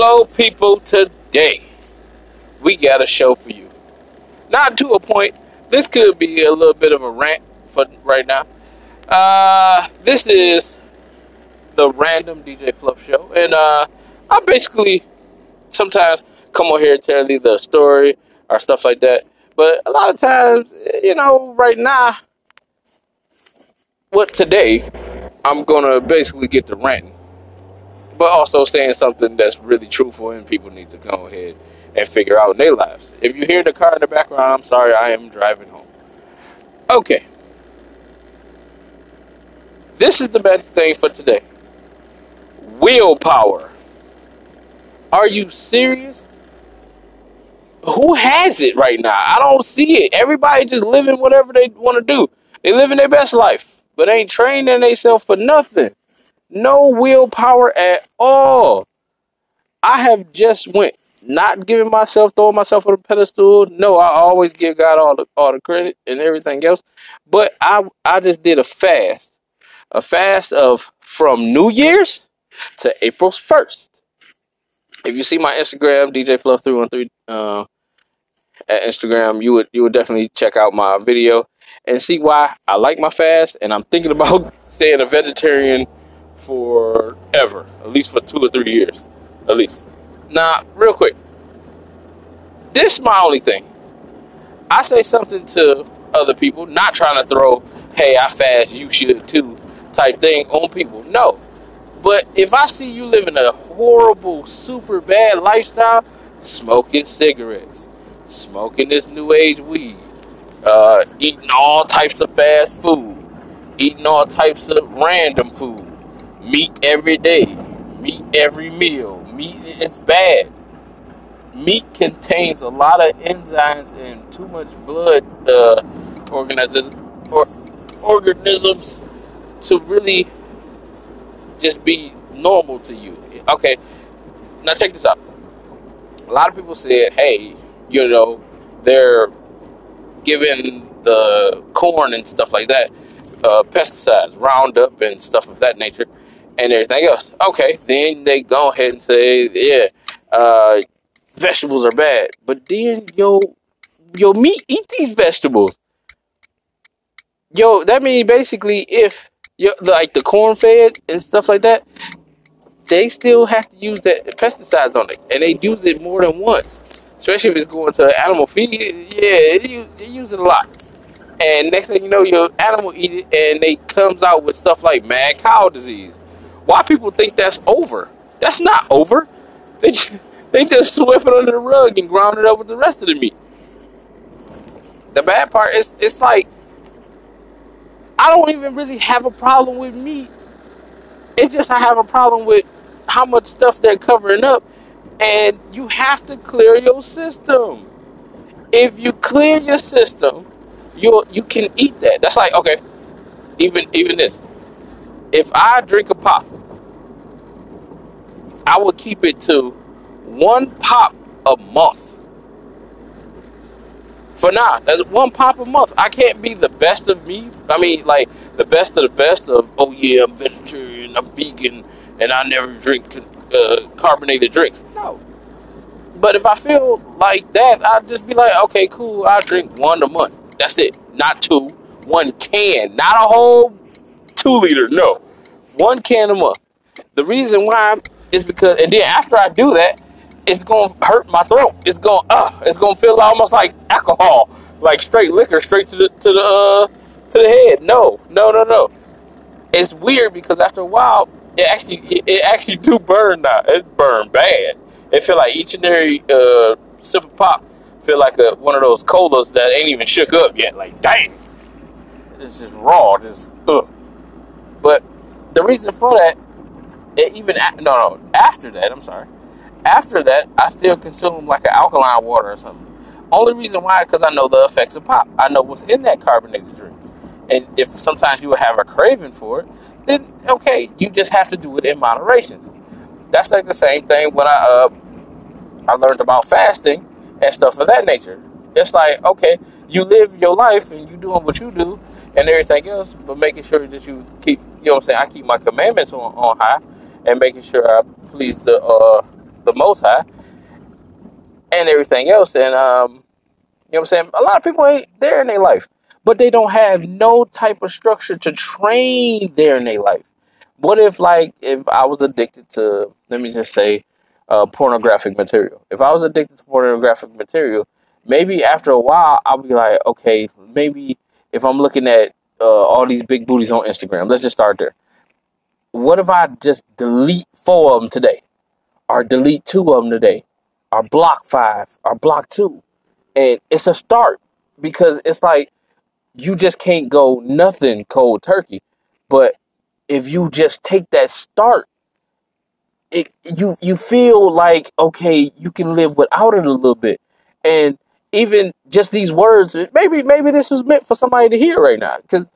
Hello, people. Today, we got a show for you. Not to a point. This could be a little bit of a rant for right now. Uh, this is the random DJ Fluff show, and uh, I basically sometimes come on here and tell you the story or stuff like that. But a lot of times, you know, right now, what today, I'm gonna basically get to ranting but also saying something that's really truthful and people need to go ahead and figure out in their lives. If you hear the car in the background, I'm sorry, I am driving home. Okay. This is the best thing for today. Willpower. Are you serious? Who has it right now? I don't see it. Everybody just living whatever they want to do. They living their best life, but ain't training themselves for nothing. No willpower at all. I have just went not giving myself throwing myself on a pedestal. No, I always give God all the all the credit and everything else. But I I just did a fast. A fast of from New Year's to April first. If you see my Instagram, DJ Fluff three one three uh, at Instagram, you would you would definitely check out my video and see why I like my fast and I'm thinking about staying a vegetarian forever, at least for two or three years, at least. Now, real quick, this is my only thing. I say something to other people, not trying to throw, hey, I fast, you should too, type thing on people. No. But if I see you living a horrible, super bad lifestyle, smoking cigarettes, smoking this new age weed, uh, eating all types of fast food, eating all types of random food, meat every day, meat every meal. Meat is bad. Meat contains a lot of enzymes and too much blood uh, organisms or organisms to really just be normal to you. Okay, now check this out. A lot of people said, "Hey, you know, they're giving the corn and stuff like that uh, pesticides, Roundup, and stuff of that nature." And everything else. Okay, then they go ahead and say, yeah, uh, vegetables are bad. But then yo, yo, meat eat these vegetables. Yo, that means basically if you like the corn fed and stuff like that, they still have to use that pesticides on it, and they use it more than once. Especially if it's going to animal feed. Yeah, they use, they use it a lot. And next thing you know, your animal eat it, and they comes out with stuff like mad cow disease why people think that's over? That's not over. They just, they just swept it under the rug and ground it up with the rest of the meat. The bad part is it's like I don't even really have a problem with meat. It's just I have a problem with how much stuff they're covering up, and you have to clear your system. If you clear your system, you you can eat that. That's like okay, even even this. If I drink a pop, I would keep it to one pop a month. For now, that's one pop a month. I can't be the best of me. I mean, like the best of the best of. Oh yeah, I'm vegetarian. I'm vegan, and I never drink uh, carbonated drinks. No. But if I feel like that, I'd just be like, okay, cool. I drink one a month. That's it. Not two. One can, not a whole two liter. No, one can a month. The reason why is because, and then after I do that, it's gonna hurt my throat. It's gonna, uh, it's gonna feel almost like alcohol, like straight liquor, straight to the to the uh, to the head. No, no, no, no. It's weird because after a while, it actually it, it actually do burn now. It burn bad. It feel like each and every uh, sip of pop feel like a, one of those colas that ain't even shook up yet. Like, dang, it's just raw, just ugh. But the reason for that it even no no after that I'm sorry after that I still consume like an alkaline water or something. Only reason why because I know the effects of pop. I know what's in that carbonated drink, and if sometimes you have a craving for it, then okay, you just have to do it in moderation. That's like the same thing when I uh I learned about fasting and stuff of that nature. It's like okay, you live your life and you doing what you do and everything else, but making sure that you keep you know what I'm saying. I keep my commandments on, on high and making sure I please the uh, the Most High and everything else. And um, you know what I'm saying? A lot of people ain't there in their life, but they don't have no type of structure to train there in their life. What if, like, if I was addicted to, let me just say, uh, pornographic material? If I was addicted to pornographic material, maybe after a while, I'll be like, okay, maybe if I'm looking at uh, all these big booties on Instagram, let's just start there. What if I just delete four of them today, or delete two of them today, or block five, or block two? And it's a start because it's like you just can't go nothing cold turkey. But if you just take that start, it you you feel like okay, you can live without it a little bit. And even just these words, maybe maybe this was meant for somebody to hear right now because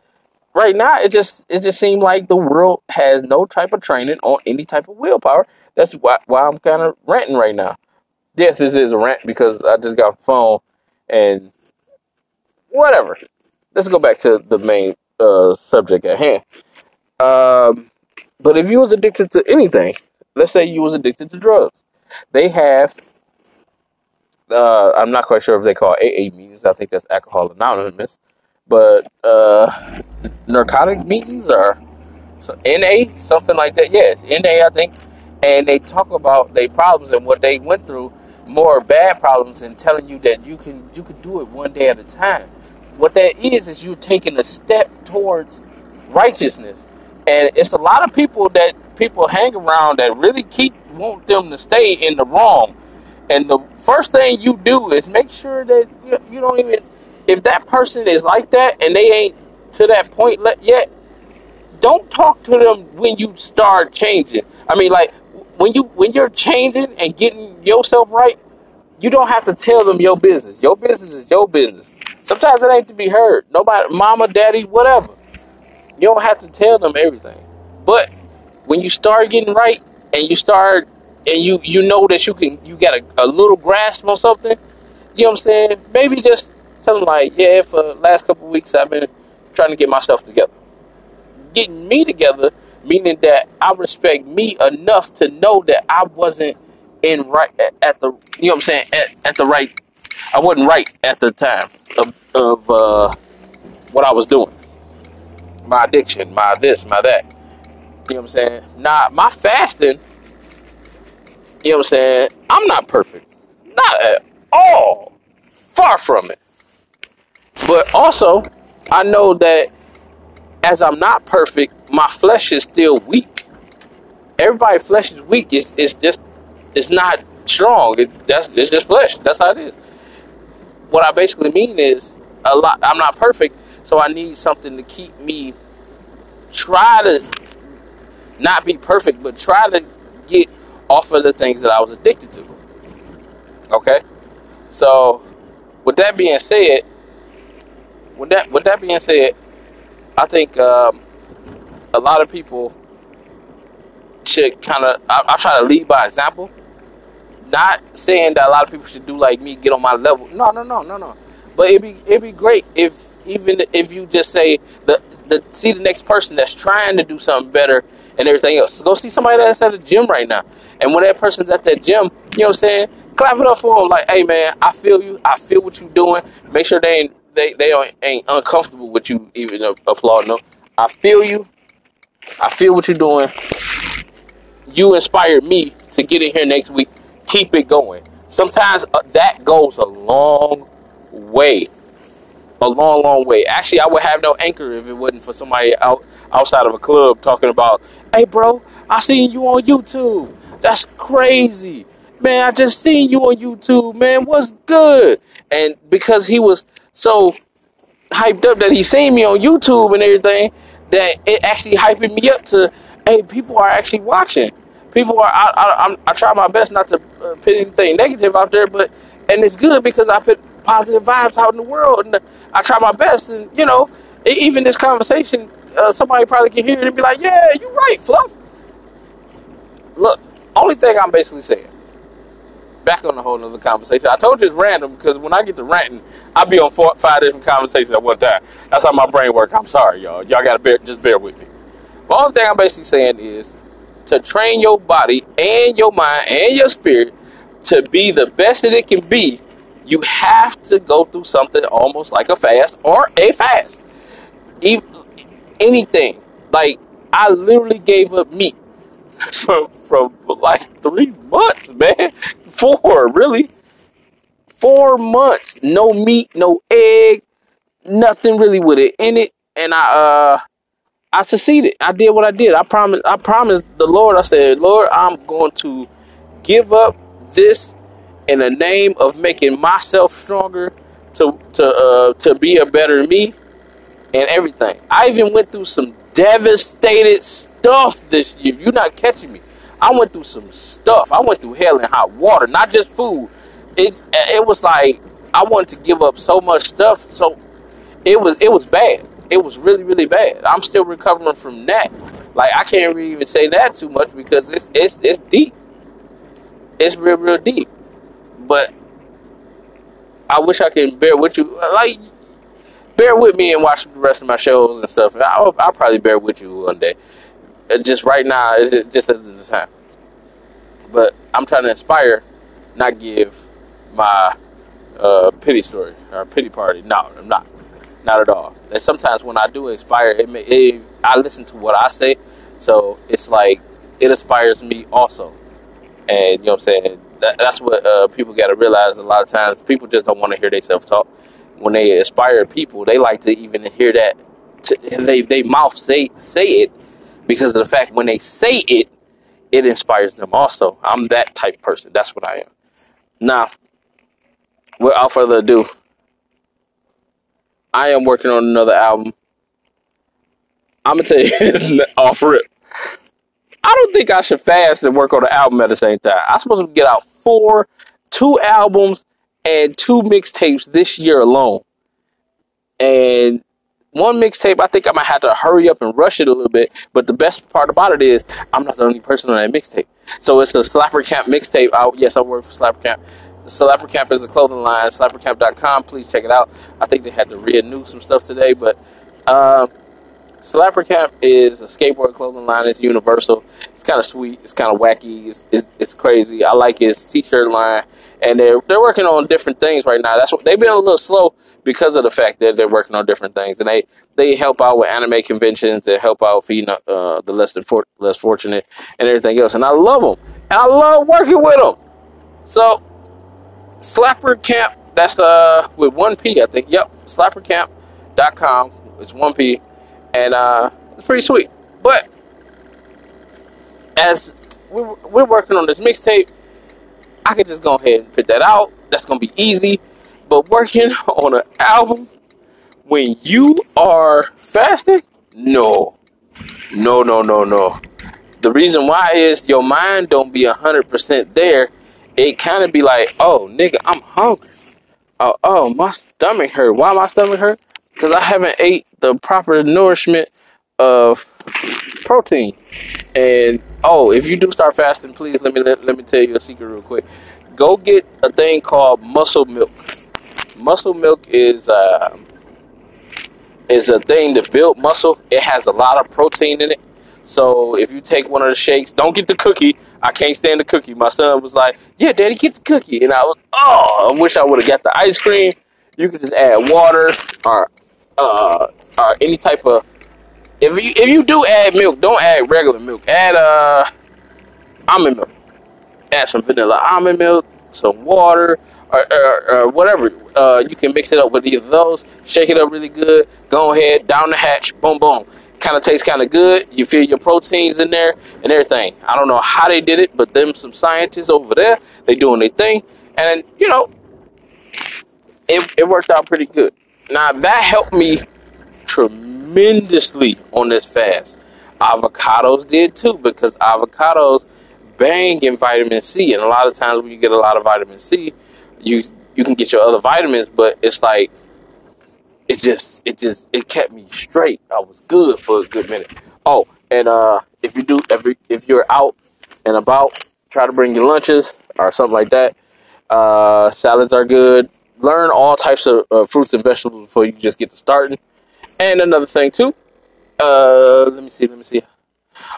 right now it just it just seemed like the world has no type of training on any type of willpower. That's why, why I'm kind of ranting right now. Yes, this is a rant because I just got a phone and whatever. Let's go back to the main uh, subject at hand. Um, but if you was addicted to anything, let's say you was addicted to drugs, they have. Uh, I'm not quite sure if they call AA meetings. I think that's Alcohol Anonymous, but uh, narcotic meetings or so NA, something like that. Yes, NA, I think. And they talk about their problems and what they went through, more bad problems, and telling you that you can you can do it one day at a time. What that is is you taking a step towards righteousness, and it's a lot of people that people hang around that really keep want them to stay in the wrong. And the first thing you do is make sure that you, you don't even if that person is like that and they ain't to that point yet don't talk to them when you start changing. I mean, like when you when you're changing and getting yourself right, you don't have to tell them your business. Your business is your business. Sometimes it ain't to be heard. Nobody, mama, daddy, whatever. You don't have to tell them everything. But when you start getting right and you start and you you know that you can you got a, a little grasp on something, you know what I'm saying? Maybe just tell them like, yeah, for the last couple weeks I've been trying to get myself together getting me together, meaning that I respect me enough to know that I wasn't in right at, at the you know what I'm saying at, at the right I wasn't right at the time of, of uh, what I was doing. My addiction, my this, my that. You know what I'm saying? Nah, my fasting, you know what I'm saying? I'm not perfect. Not at all. Far from it. But also, I know that as I'm not perfect, my flesh is still weak. Everybody's flesh is weak. It's, it's just it's not strong. It, that's it's just flesh. That's how it is. What I basically mean is a lot. I'm not perfect, so I need something to keep me try to not be perfect, but try to get off of the things that I was addicted to. Okay, so with that being said, with that with that being said, I think um, a lot of people should kind of. I, I try to lead by example. Not saying that a lot of people should do like me, get on my level. No, no, no, no, no. But it'd be it'd be great if even if you just say the the see the next person that's trying to do something better and everything else. Go see somebody that's at the gym right now, and when that person's at that gym, you know what I'm saying? Clap it up for them, like, hey man, I feel you. I feel what you're doing. Make sure they ain't they they ain't uncomfortable with you even applauding them. I feel you. I feel what you're doing. You inspired me to get in here next week. Keep it going. Sometimes uh, that goes a long way. A long, long way. Actually, I would have no anchor if it wasn't for somebody out outside of a club talking about, "Hey, bro, I seen you on YouTube. That's crazy, man. I just seen you on YouTube, man. What's good?" And because he was so hyped up that he seen me on YouTube and everything that it actually hyping me up to, hey, people are actually watching. People are. I, I, I try my best not to uh, put anything negative out there, but and it's good because I put positive vibes out in the world, and I try my best. And you know, even this conversation, uh, somebody probably can hear it and be like, "Yeah, you're right, Fluff." Look, only thing I'm basically saying back on a whole nother conversation. I told you it's random because when I get to ranting, I be on four, five different conversations at one time. That's how my brain works. I'm sorry, y'all. Y'all gotta bear, just bear with me. The only thing I'm basically saying is, to train your body and your mind and your spirit to be the best that it can be, you have to go through something almost like a fast or a fast. Even, anything. Like I literally gave up meat from from like three months, man. Four, really. Four months. No meat, no egg, nothing really with it in it. And I uh I succeeded. I did what I did. I promised I promised the Lord, I said, Lord, I'm going to give up this in the name of making myself stronger to to uh to be a better me and everything. I even went through some devastated stuff this year. You're not catching me. I went through some stuff. I went through hell and hot water, not just food. It it was like I wanted to give up so much stuff. So it was it was bad. It was really really bad. I'm still recovering from that. Like I can't really even say that too much because it's it's it's deep. It's real real deep. But I wish I could bear with you. Like bear with me and watch the rest of my shows and stuff. I'll, I'll probably bear with you one day. Just right now, it just isn't the time. But I'm trying to inspire, not give my uh, pity story or pity party. No, I'm not. Not at all. And sometimes when I do inspire, it, may, it I listen to what I say, so it's like it inspires me also. And you know what I'm saying? That, that's what uh, people got to realize. A lot of times, people just don't want to hear they self talk when they inspire people, they like to even hear that. They they mouth say say it because of the fact when they say it, it inspires them. Also, I'm that type person. That's what I am. Now, without further ado, I am working on another album. I'm gonna tell you off rip. I don't think I should fast and work on an album at the same time. I'm supposed to get out four, two albums and two mixtapes this year alone. And one mixtape, I think I might have to hurry up and rush it a little bit. But the best part about it is I'm not the only person on that mixtape. So it's a Slapper Camp mixtape. I, yes, I work for Slapper Camp. Slapper Camp is a clothing line. SlapperCamp.com. Please check it out. I think they had to renew some stuff today, but uh, Slapper Camp is a skateboard clothing line. It's universal. It's kind of sweet. It's kind of wacky. It's, it's, it's crazy. I like his t-shirt line and they're they're working on different things right now. That's what they've been a little slow because of the fact that they're working on different things, and they they help out with anime conventions and help out feeding uh, the less than for, less fortunate and everything else. And I love them, and I love working with them. So, Slapper Camp, that's uh with one P, I think. Yep, slappercamp.com is one P, and uh, it's pretty sweet. But as we're, we're working on this mixtape I could just go ahead and put that out. That's gonna be easy. But working on an album when you are fasting, no, no, no, no, no. The reason why is your mind don't be hundred percent there. It kind of be like, oh, nigga, I'm hungry. Oh, oh, my stomach hurt. Why my stomach hurt? Because I haven't ate the proper nourishment of protein. And oh, if you do start fasting, please let me let, let me tell you a secret real quick. Go get a thing called muscle milk. Muscle milk is uh, is a thing to build muscle. It has a lot of protein in it. So if you take one of the shakes, don't get the cookie. I can't stand the cookie. My son was like, "Yeah, Daddy, get the cookie," and I was, "Oh, I wish I would have got the ice cream." You could just add water or uh, or any type of if you if you do add milk, don't add regular milk. Add uh almond milk. Add some vanilla almond milk, some water, or, or, or whatever. Uh, you can mix it up with either those. Shake it up really good. Go ahead, down the hatch, boom, boom. Kind of tastes kind of good. You feel your proteins in there and everything. I don't know how they did it, but them some scientists over there, they doing their thing, and you know, it it worked out pretty good. Now that helped me tremendously tremendously on this fast. Avocados did too because avocados bang in vitamin C, and a lot of times when you get a lot of vitamin C, you you can get your other vitamins, but it's like it just it just it kept me straight. I was good for a good minute. Oh, and uh, if you do every if you're out and about, try to bring your lunches or something like that. Uh, salads are good. Learn all types of uh, fruits and vegetables before you just get to starting. And another thing too, uh, let me see, let me see.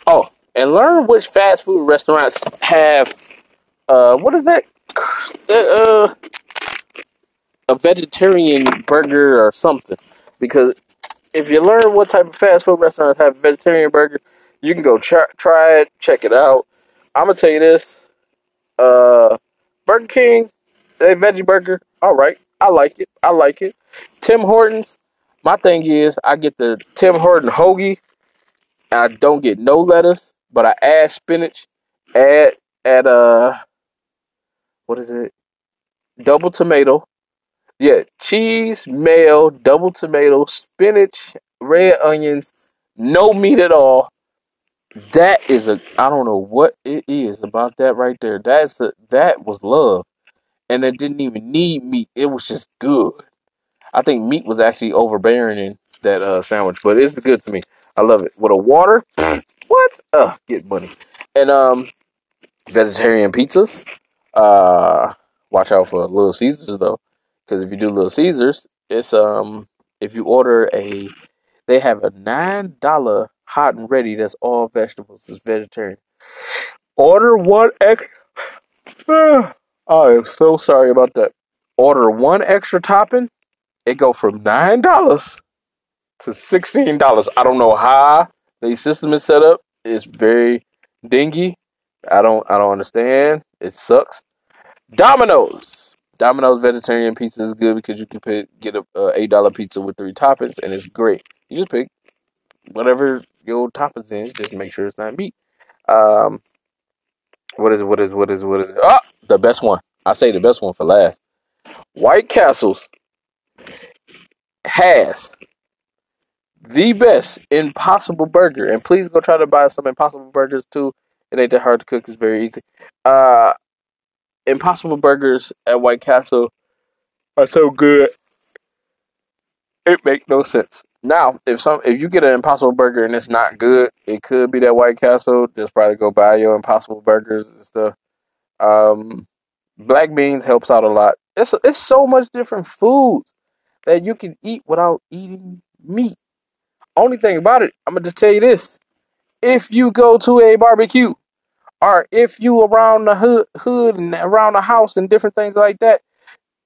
Oh, and learn which fast food restaurants have uh what is that? Uh a vegetarian burger or something. Because if you learn what type of fast food restaurants have vegetarian burger you can go try, try it check it out. I'm gonna tell you this uh burger king a veggie burger. All right i like it i like it. Tim hortons my thing is i get the tim horton hoagie and i don't get no lettuce but i add spinach add add uh what is it double tomato yeah, cheese, mayo, double tomato, spinach, red onions, no meat at all. That is a I don't know what it is about that right there. That's a, that was love, and it didn't even need meat. It was just good. I think meat was actually overbearing in that uh, sandwich, but it's good to me. I love it. With a water, what? Uh, get money. And um, vegetarian pizzas. Uh, watch out for Little Caesars though, because if you do Little Caesars, it's um, if you order a, they have a nine dollar hot and ready that's all vegetables. It's vegetarian. Order one extra. I am so sorry about that. Order one extra topping. It go from nine dollars to sixteen dollars. I don't know how the system is set up. It's very dingy. I don't I don't understand. It sucks. Domino's. Domino's vegetarian pizza is good because you can pick, get a, eight dollar pizza with three toppings and it's great. You just pick whatever your toppings in. Just make sure it's not meat. Um, what is what is what is what is? Oh, the best one. I say the best one for last. White Castles has the best Impossible Burger, and please go try to buy some Impossible Burgers too. It ain't that hard to cook; it's very easy. Uh, Impossible Burgers at White Castle are so good. It make no sense. Now, if some if you get an Impossible Burger and it's not good, it could be that White Castle. Just probably go buy your Impossible Burgers and stuff. Um, black beans helps out a lot. It's it's so much different foods that you can eat without eating meat. Only thing about it, I'm gonna just tell you this: if you go to a barbecue, or if you around the hood, hood and around the house and different things like that,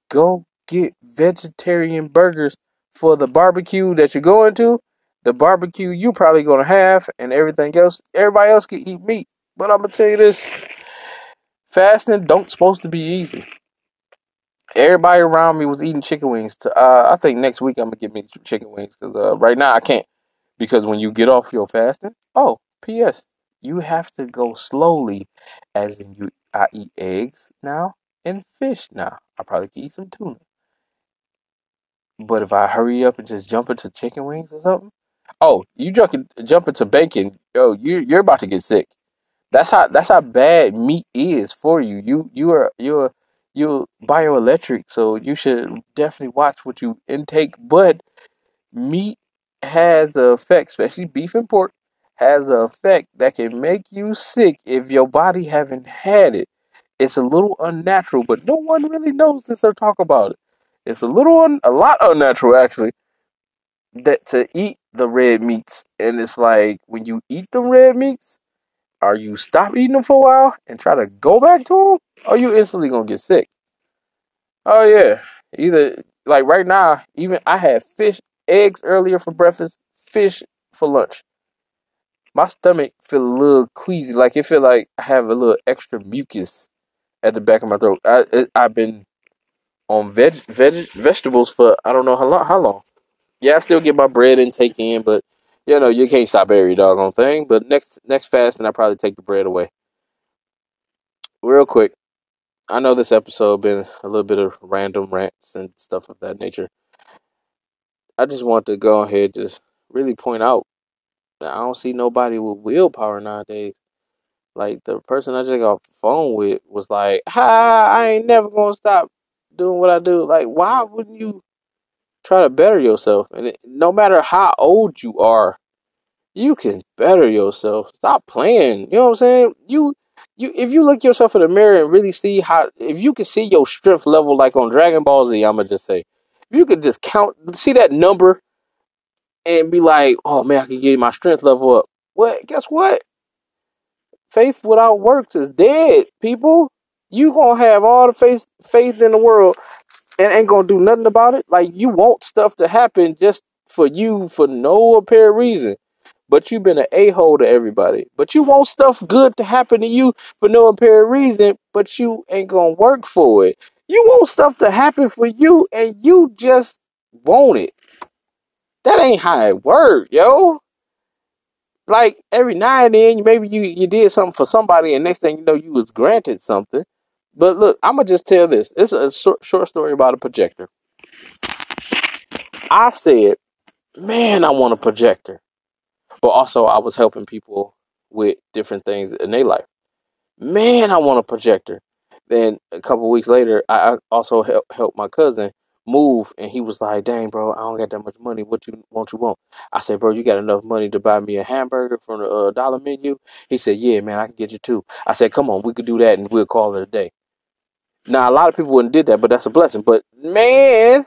go get vegetarian burgers for the barbecue that you're going to. The barbecue you probably gonna have, and everything else, everybody else can eat meat. But I'm gonna tell you this: fasting don't supposed to be easy. Everybody around me was eating chicken wings. Uh, I think next week I'm gonna get me some chicken wings because uh, right now I can't. Because when you get off your fasting, oh, P.S. You have to go slowly, as in you. I eat eggs now and fish now. I probably could eat some tuna. But if I hurry up and just jump into chicken wings or something, oh, you jump jump into bacon, yo, you you're about to get sick. That's how that's how bad meat is for you. You you are you're you're bioelectric, so you should definitely watch what you intake. But meat has a effect, especially beef and pork, has a effect that can make you sick if your body haven't had it. It's a little unnatural, but no one really knows this or talk about it. It's a little, un- a lot unnatural actually, that to eat the red meats. And it's like when you eat the red meats, are you stop eating them for a while and try to go back to them, or you instantly gonna get sick? Oh yeah, either like right now, even I had fish, eggs earlier for breakfast, fish for lunch. My stomach feel a little queasy, like it feel like I have a little extra mucus at the back of my throat. I I've been on veg, veg vegetables for I don't know how long. How long? Yeah, I still get my bread intake in, but you know you can't stop every doggone thing. But next next fasting, I probably take the bread away. Real quick, I know this episode been a little bit of random rants and stuff of that nature. I just want to go ahead just really point out that I don't see nobody with willpower nowadays. Like the person I just got off the phone with was like, "Ha, I ain't never gonna stop doing what I do." Like, why wouldn't you try to better yourself? And it, no matter how old you are, you can better yourself. Stop playing. You know what I'm saying? You you if you look yourself in the mirror and really see how if you can see your strength level like on Dragon Ball Z, I'ma just say, if you could just count see that number and be like, oh man, I can get my strength level up. What guess what? Faith without works is dead, people. You gonna have all the faith faith in the world and ain't gonna do nothing about it. Like you want stuff to happen just for you for no apparent reason. But you've been an a hole to everybody. But you want stuff good to happen to you for no apparent reason, but you ain't gonna work for it. You want stuff to happen for you and you just want it. That ain't how it work, yo. Like every now and then, maybe you you did something for somebody, and next thing you know, you was granted something. But look, I'm gonna just tell this. It's a short, short story about a projector. I said, "Man, I want a projector," but also I was helping people with different things in their life. Man, I want a projector. Then a couple weeks later, I also helped help my cousin move, and he was like, "Dang, bro, I don't got that much money. What you want? You want?" I said, "Bro, you got enough money to buy me a hamburger from the uh, dollar menu?" He said, "Yeah, man, I can get you two." I said, "Come on, we could do that, and we'll call it a day." Now, a lot of people wouldn't did that, but that's a blessing. But man,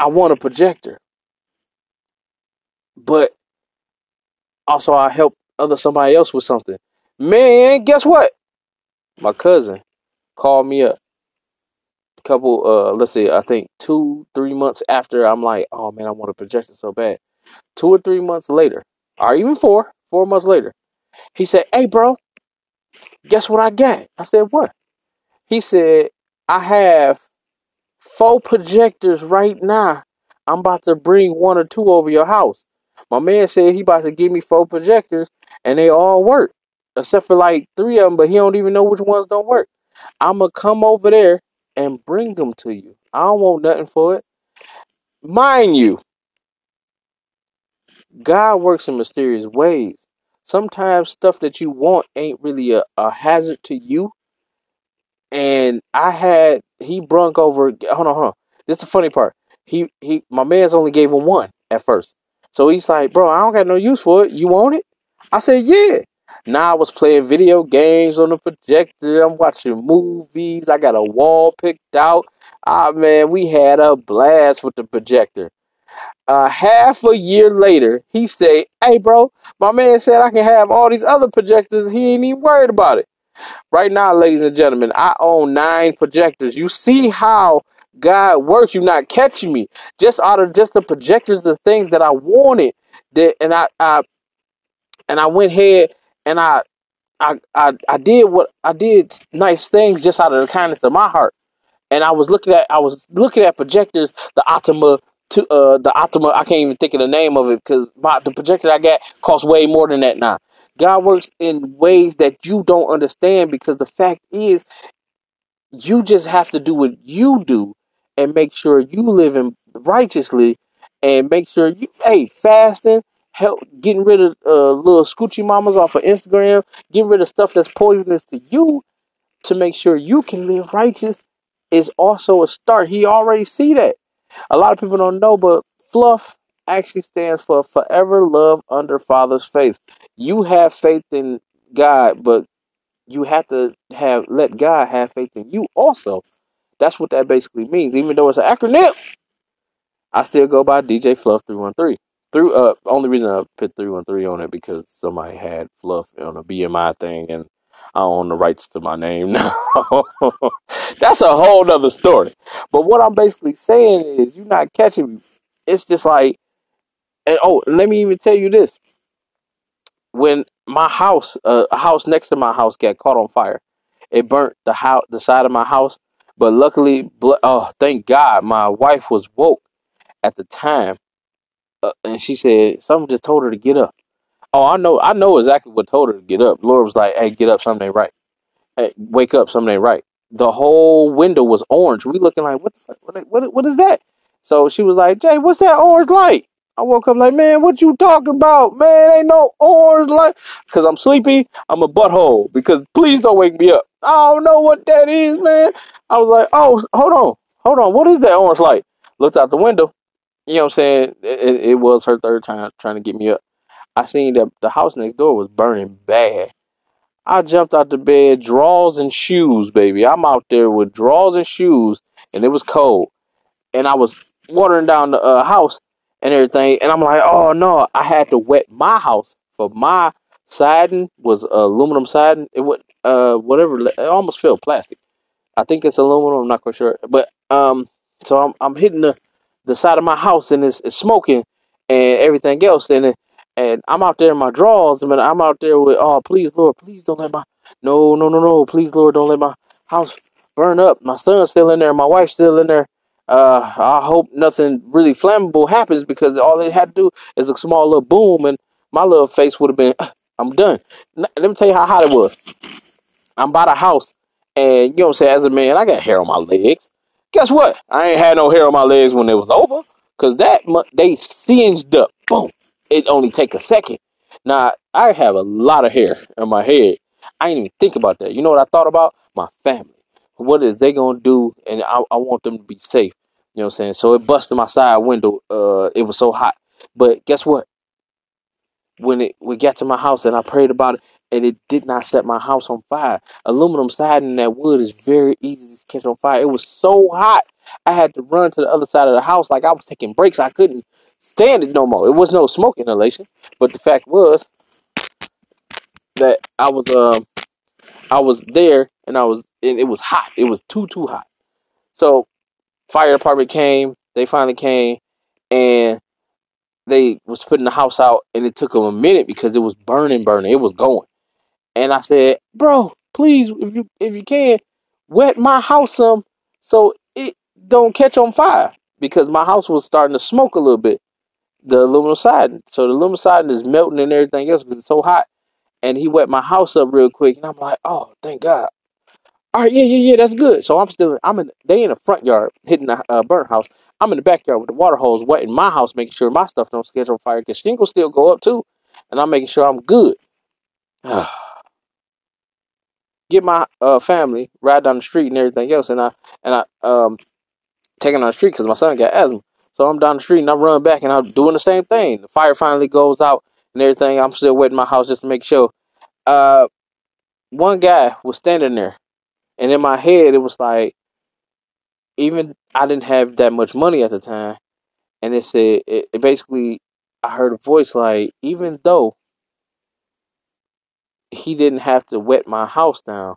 I want a projector, but also I help other somebody else with something. Man, guess what? My cousin called me up a couple uh let's see, I think two, three months after I'm like, oh man, I want a projector so bad. Two or three months later, or even four, four months later, he said, Hey bro, guess what I got? I said, What? He said, I have four projectors right now. I'm about to bring one or two over your house. My man said he about to give me four projectors and they all work. Except for like three of them, but he don't even know which ones don't work. I'ma come over there and bring them to you. I don't want nothing for it. Mind you, God works in mysterious ways. Sometimes stuff that you want ain't really a, a hazard to you. And I had he brunk over hold on, hold on. This is the funny part. He he my man's only gave him one at first. So he's like, bro, I don't got no use for it. You want it? I said, yeah. Now I was playing video games on the projector. I'm watching movies. I got a wall picked out. Ah man, we had a blast with the projector. Uh, half a year later, he say, "Hey, bro, my man said I can have all these other projectors. He ain't even worried about it." Right now, ladies and gentlemen, I own nine projectors. You see how God works. You're not catching me. Just out of just the projectors, the things that I wanted, that and I, I and I went ahead and I, I, I, I did what I did nice things just out of the kindness of my heart. And I was looking at I was looking at projectors, the Optoma to uh the Optoma. I can't even think of the name of it because the projector I got costs way more than that now. God works in ways that you don't understand because the fact is, you just have to do what you do and make sure you live in righteously and make sure you hey fasting help getting rid of uh, little scoochie mamas off of Instagram, getting rid of stuff that's poisonous to you to make sure you can live righteous is also a start. He already see that. A lot of people don't know, but fluff actually stands for forever love under Father's faith. You have faith in God, but you have to have let God have faith in you also. That's what that basically means. Even though it's an acronym, I still go by DJ Fluff three one three. Through uh, only reason I put three one three on it because somebody had Fluff on a BMI thing, and I own the rights to my name now. That's a whole nother story. But what I'm basically saying is, you're not catching me. It's just like, and oh, let me even tell you this: when my house, uh, a house next to my house, got caught on fire, it burnt the house, the side of my house. But luckily, oh, thank God, my wife was woke at the time, uh, and she said something just told her to get up. Oh, I know, I know exactly what told her to get up. Lord was like, "Hey, get up, something ain't right. Hey, wake up, something ain't right." The whole window was orange. We looking like, "What the fuck? What, what, what is that?" So she was like, "Jay, what's that orange light?" I woke up like, "Man, what you talking about? Man, ain't no orange light." Cause I'm sleepy. I'm a butthole. Because please don't wake me up. I don't know what that is, man. I was like, "Oh, hold on, hold on. What is that orange light?" Looked out the window. You know what I'm saying? It, it, was her third time trying to get me up. I seen that the house next door was burning bad. I jumped out the bed, drawers and shoes, baby. I'm out there with drawers and shoes, and it was cold. And I was watering down the uh, house and everything. And I'm like, oh no, I had to wet my house for my siding was aluminum siding. It would uh whatever. It almost felt plastic. I think it's aluminum. I'm not quite sure. But um, so I'm I'm hitting the the side of my house and it's, it's smoking and everything else and it, and I'm out there in my drawers and I'm out there with oh please Lord please don't let my no no no no please Lord don't let my house burn up. My son's still in there. My wife's still in there. Uh, I hope nothing really flammable happens because all they had to do is a small little boom and my little face would have been, I'm done. Let me tell you how hot it was. I'm by the house and you know what I'm saying, as a man, I got hair on my legs. Guess what? I ain't had no hair on my legs when it was over because that, they singed up. Boom. It only take a second. Now, I have a lot of hair on my head. I didn't even think about that. You know what I thought about? My family what is they gonna do? And I, I want them to be safe. You know what I'm saying? So it busted my side window. Uh, it was so hot. But guess what? When it we got to my house and I prayed about it, and it did not set my house on fire. Aluminum siding that wood is very easy to catch on fire. It was so hot, I had to run to the other side of the house like I was taking breaks. I couldn't stand it no more. It was no smoke inhalation, but the fact was that I was um I was there and I was and it was hot. It was too too hot. So fire department came. They finally came and they was putting the house out and it took them a minute because it was burning, burning. It was going. And I said, "Bro, please, if you if you can, wet my house some so it don't catch on fire because my house was starting to smoke a little bit. The aluminum siding, so the aluminum siding is melting and everything else because it's so hot. And he wet my house up real quick, and I'm like, "Oh, thank God!" All right, yeah, yeah, yeah, that's good. So I'm still, I'm in, they in the front yard hitting the uh, burnt house. I'm in the backyard with the water hose wetting my house, making sure my stuff don't on fire because shingles still go up too, and I'm making sure I'm good. Get my uh, family ride down the street and everything else, and I and I um taking on the street because my son got asthma. So I'm down the street and I run back and I'm doing the same thing. The fire finally goes out and everything. I'm still wetting my house just to make sure. Uh, one guy was standing there and in my head, it was like, even I didn't have that much money at the time. And it said, it, it basically, I heard a voice like, even though he didn't have to wet my house down,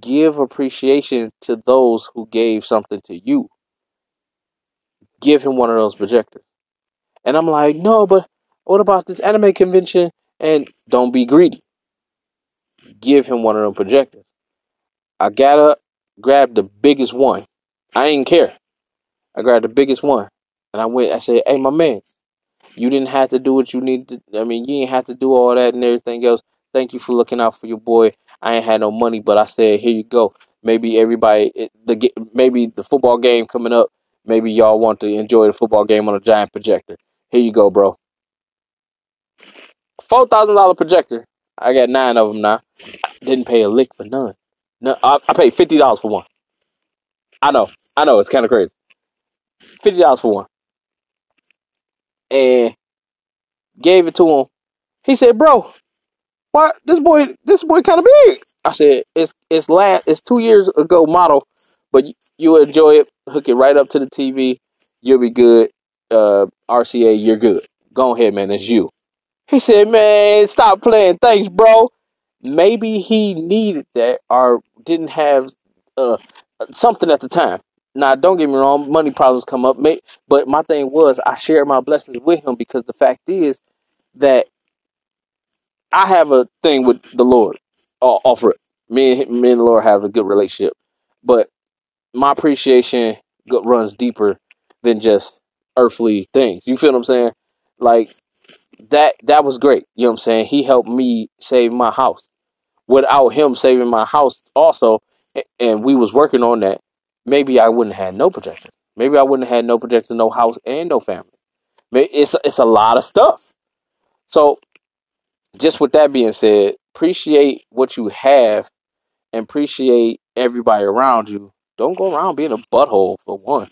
give appreciation to those who gave something to you. Give him one of those projectors. And I'm like, no, but what about this anime convention? And don't be greedy. Give him one of them projectors. I got up, grabbed the biggest one. I didn't care. I grabbed the biggest one. And I went, I said, hey, my man, you didn't have to do what you needed to. I mean, you didn't have to do all that and everything else. Thank you for looking out for your boy. I ain't had no money, but I said, here you go. Maybe everybody, eh, the maybe the football game coming up. Maybe y'all want to enjoy the football game on a giant projector. Here you go, bro. Four thousand dollar projector. I got nine of them now. Didn't pay a lick for none. No, I, I paid fifty dollars for one. I know, I know, it's kind of crazy. Fifty dollars for one, and gave it to him. He said, "Bro, why this boy? This boy kind of big." I said, "It's it's last. It's two years ago model, but you, you enjoy it. Hook it right up to the TV. You'll be good. Uh, RCA, you're good. Go ahead, man. It's you." He said, "Man, stop playing. Thanks, bro." Maybe he needed that or didn't have uh, something at the time. Now, don't get me wrong, money problems come up, but my thing was I shared my blessings with him because the fact is that I have a thing with the Lord. Offer it. Me and me and the Lord have a good relationship, but my appreciation runs deeper than just earthly things. You feel what I'm saying? Like that. That was great. You know what I'm saying? He helped me save my house without him saving my house also and we was working on that maybe i wouldn't have had no protection maybe i wouldn't have had no protection no house and no family it's it's a lot of stuff so just with that being said appreciate what you have and appreciate everybody around you don't go around being a butthole for one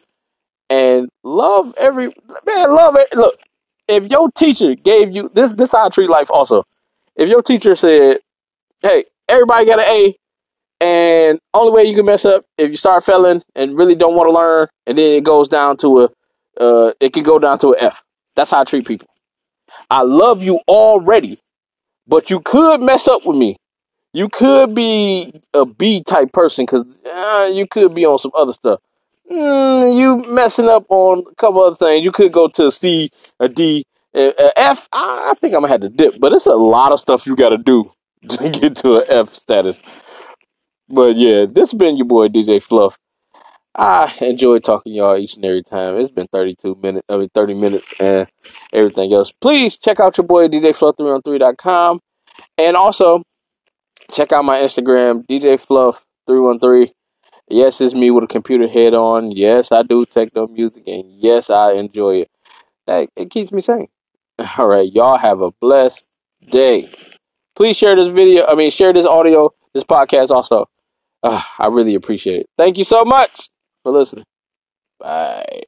and love every man love it look if your teacher gave you this this how I treat life also if your teacher said hey, everybody got an A, and only way you can mess up if you start failing and really don't want to learn, and then it goes down to a, uh, it can go down to an F. That's how I treat people. I love you already. But you could mess up with me. You could be a B type person because uh, you could be on some other stuff. Mm, you messing up on a couple other things. You could go to a C, a D, a, F. I, think I'm gonna have to dip, but it's a lot of stuff you got to do to get to an F status. But yeah, this has been your boy DJ Fluff. I enjoy talking y'all each and every time. It's been 32 minutes, I mean 30 minutes and everything else. Please check out your boy DJ Fluff313.com and also check out my Instagram, DJ Fluff313. Yes, it's me with a computer head on. Yes, I do techno music and yes, I enjoy it. That it keeps me sane. All right, y'all have a blessed day. Please share this video. I mean, share this audio, this podcast also. Uh, I really appreciate it. Thank you so much for listening. Bye.